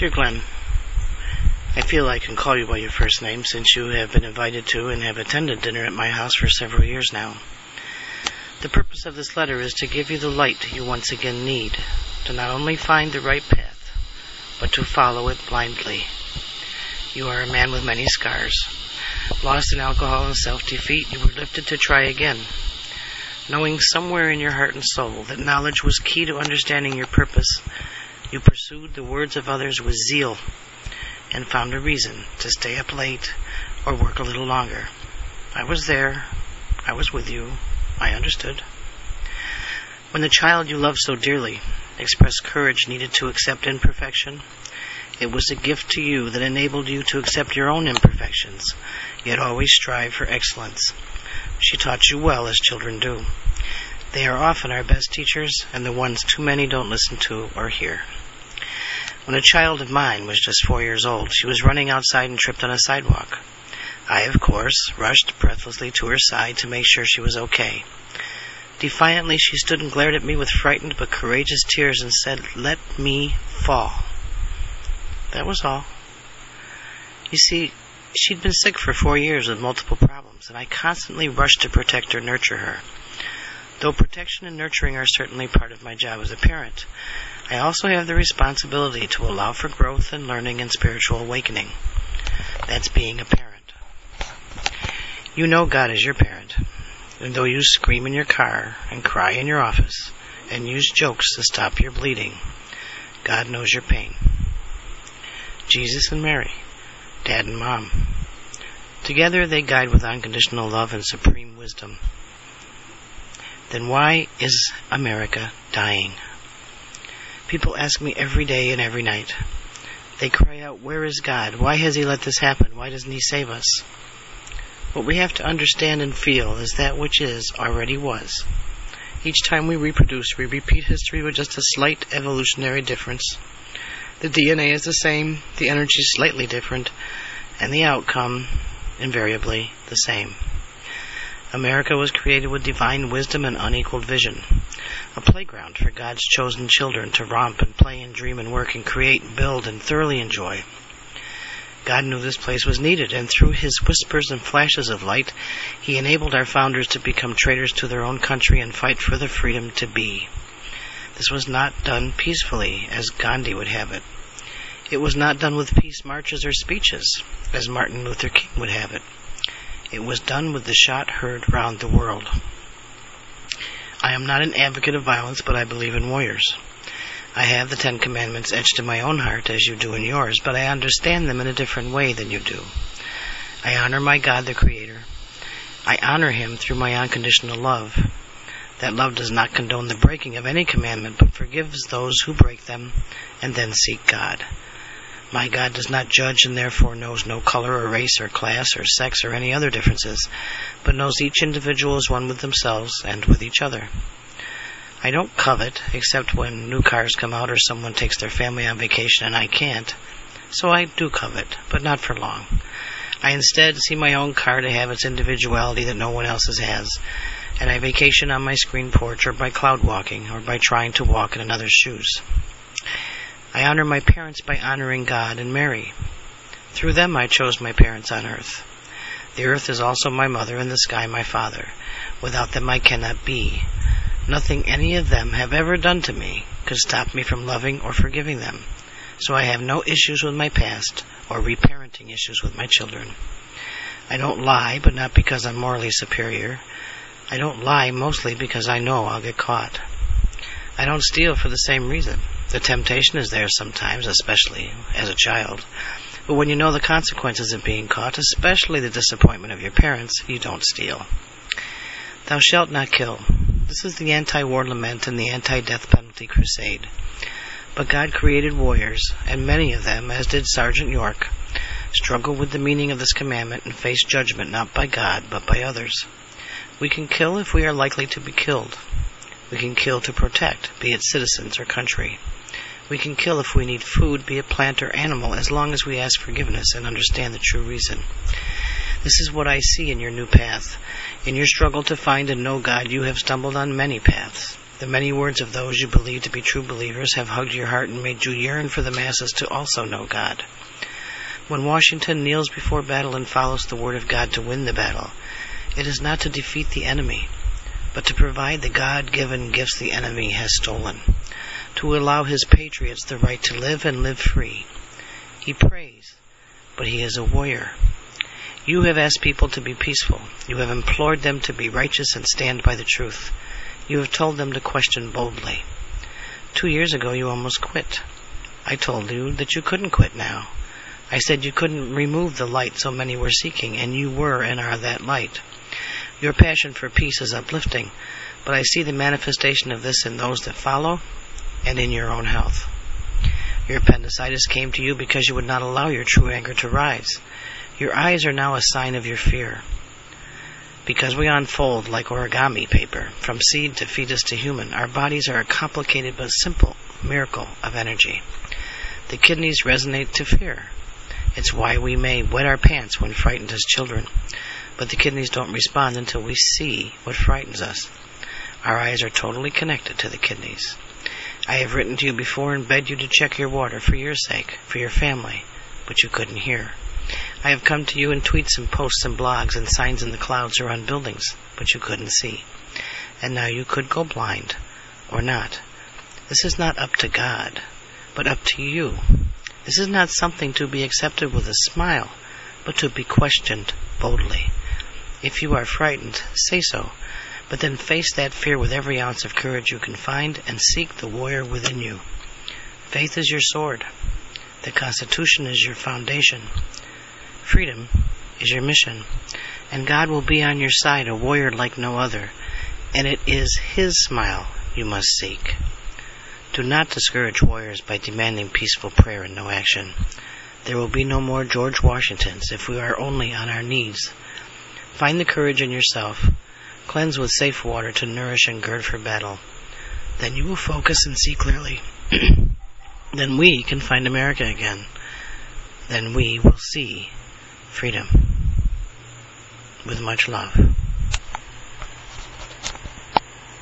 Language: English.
Dear Glenn, I feel I can call you by your first name since you have been invited to and have attended dinner at my house for several years now. The purpose of this letter is to give you the light you once again need to not only find the right path, but to follow it blindly. You are a man with many scars. Lost in alcohol and self defeat, you were lifted to try again. Knowing somewhere in your heart and soul that knowledge was key to understanding your purpose, you pursued the words of others with zeal and found a reason to stay up late or work a little longer. I was there. I was with you. I understood. When the child you loved so dearly expressed courage needed to accept imperfection, it was a gift to you that enabled you to accept your own imperfections, yet always strive for excellence. She taught you well, as children do. They are often our best teachers and the ones too many don't listen to or hear. When a child of mine was just four years old, she was running outside and tripped on a sidewalk. I, of course, rushed breathlessly to her side to make sure she was okay. Defiantly, she stood and glared at me with frightened but courageous tears and said, Let me fall. That was all. You see, she'd been sick for four years with multiple problems, and I constantly rushed to protect or nurture her. Though protection and nurturing are certainly part of my job as a parent, I also have the responsibility to allow for growth and learning and spiritual awakening. That's being a parent. You know God is your parent, and though you scream in your car and cry in your office and use jokes to stop your bleeding, God knows your pain. Jesus and Mary, Dad and Mom. Together they guide with unconditional love and supreme wisdom. Then why is America dying? People ask me every day and every night. They cry out, Where is God? Why has He let this happen? Why doesn't He save us? What we have to understand and feel is that which is already was. Each time we reproduce, we repeat history with just a slight evolutionary difference. The DNA is the same, the energy is slightly different, and the outcome, invariably, the same. America was created with divine wisdom and unequaled vision a playground for God's chosen children to romp and play and dream and work and create and build and thoroughly enjoy. God knew this place was needed, and through his whispers and flashes of light, he enabled our founders to become traitors to their own country and fight for the freedom to be. This was not done peacefully, as Gandhi would have it. It was not done with peace marches or speeches, as Martin Luther King would have it. It was done with the shot heard round the world. I am not an advocate of violence, but I believe in warriors. I have the Ten Commandments etched in my own heart as you do in yours, but I understand them in a different way than you do. I honor my God the Creator. I honor Him through my unconditional love. That love does not condone the breaking of any commandment, but forgives those who break them and then seek God. My God does not judge and therefore knows no color or race or class or sex or any other differences, but knows each individual as one with themselves and with each other. I don't covet, except when new cars come out or someone takes their family on vacation and I can't. So I do covet, but not for long. I instead see my own car to have its individuality that no one else's has, and I vacation on my screen porch or by cloud walking or by trying to walk in another's shoes. I honor my parents by honoring God and Mary. Through them I chose my parents on earth. The earth is also my mother and the sky my father. Without them I cannot be. Nothing any of them have ever done to me could stop me from loving or forgiving them. So I have no issues with my past or reparenting issues with my children. I don't lie, but not because I'm morally superior. I don't lie mostly because I know I'll get caught. I don't steal for the same reason. The temptation is there sometimes, especially as a child. But when you know the consequences of being caught, especially the disappointment of your parents, you don't steal. Thou shalt not kill. This is the anti war lament and the anti death penalty crusade. But God created warriors, and many of them, as did Sergeant York, struggle with the meaning of this commandment and face judgment not by God, but by others. We can kill if we are likely to be killed. We can kill to protect, be it citizens or country. We can kill if we need food, be it plant or animal, as long as we ask forgiveness and understand the true reason. This is what I see in your new path. In your struggle to find and know God, you have stumbled on many paths. The many words of those you believe to be true believers have hugged your heart and made you yearn for the masses to also know God. When Washington kneels before battle and follows the word of God to win the battle, it is not to defeat the enemy, but to provide the God given gifts the enemy has stolen, to allow his patriots the right to live and live free. He prays, but he is a warrior. You have asked people to be peaceful. You have implored them to be righteous and stand by the truth. You have told them to question boldly. Two years ago, you almost quit. I told you that you couldn't quit now. I said you couldn't remove the light so many were seeking, and you were and are that light. Your passion for peace is uplifting, but I see the manifestation of this in those that follow and in your own health. Your appendicitis came to you because you would not allow your true anger to rise. Your eyes are now a sign of your fear. Because we unfold like origami paper, from seed to fetus to human, our bodies are a complicated but simple miracle of energy. The kidneys resonate to fear. It's why we may wet our pants when frightened as children, but the kidneys don't respond until we see what frightens us. Our eyes are totally connected to the kidneys. I have written to you before and begged you to check your water for your sake, for your family, but you couldn't hear. I have come to you in tweets and posts and blogs and signs in the clouds or on buildings, but you couldn't see. And now you could go blind, or not. This is not up to God, but up to you. This is not something to be accepted with a smile, but to be questioned boldly. If you are frightened, say so, but then face that fear with every ounce of courage you can find and seek the warrior within you. Faith is your sword. The Constitution is your foundation. Freedom is your mission. And God will be on your side, a warrior like no other. And it is His smile you must seek. Do not discourage warriors by demanding peaceful prayer and no action. There will be no more George Washingtons if we are only on our knees. Find the courage in yourself. Cleanse with safe water to nourish and gird for battle. Then you will focus and see clearly. then we can find America again. Then we will see freedom. With much love.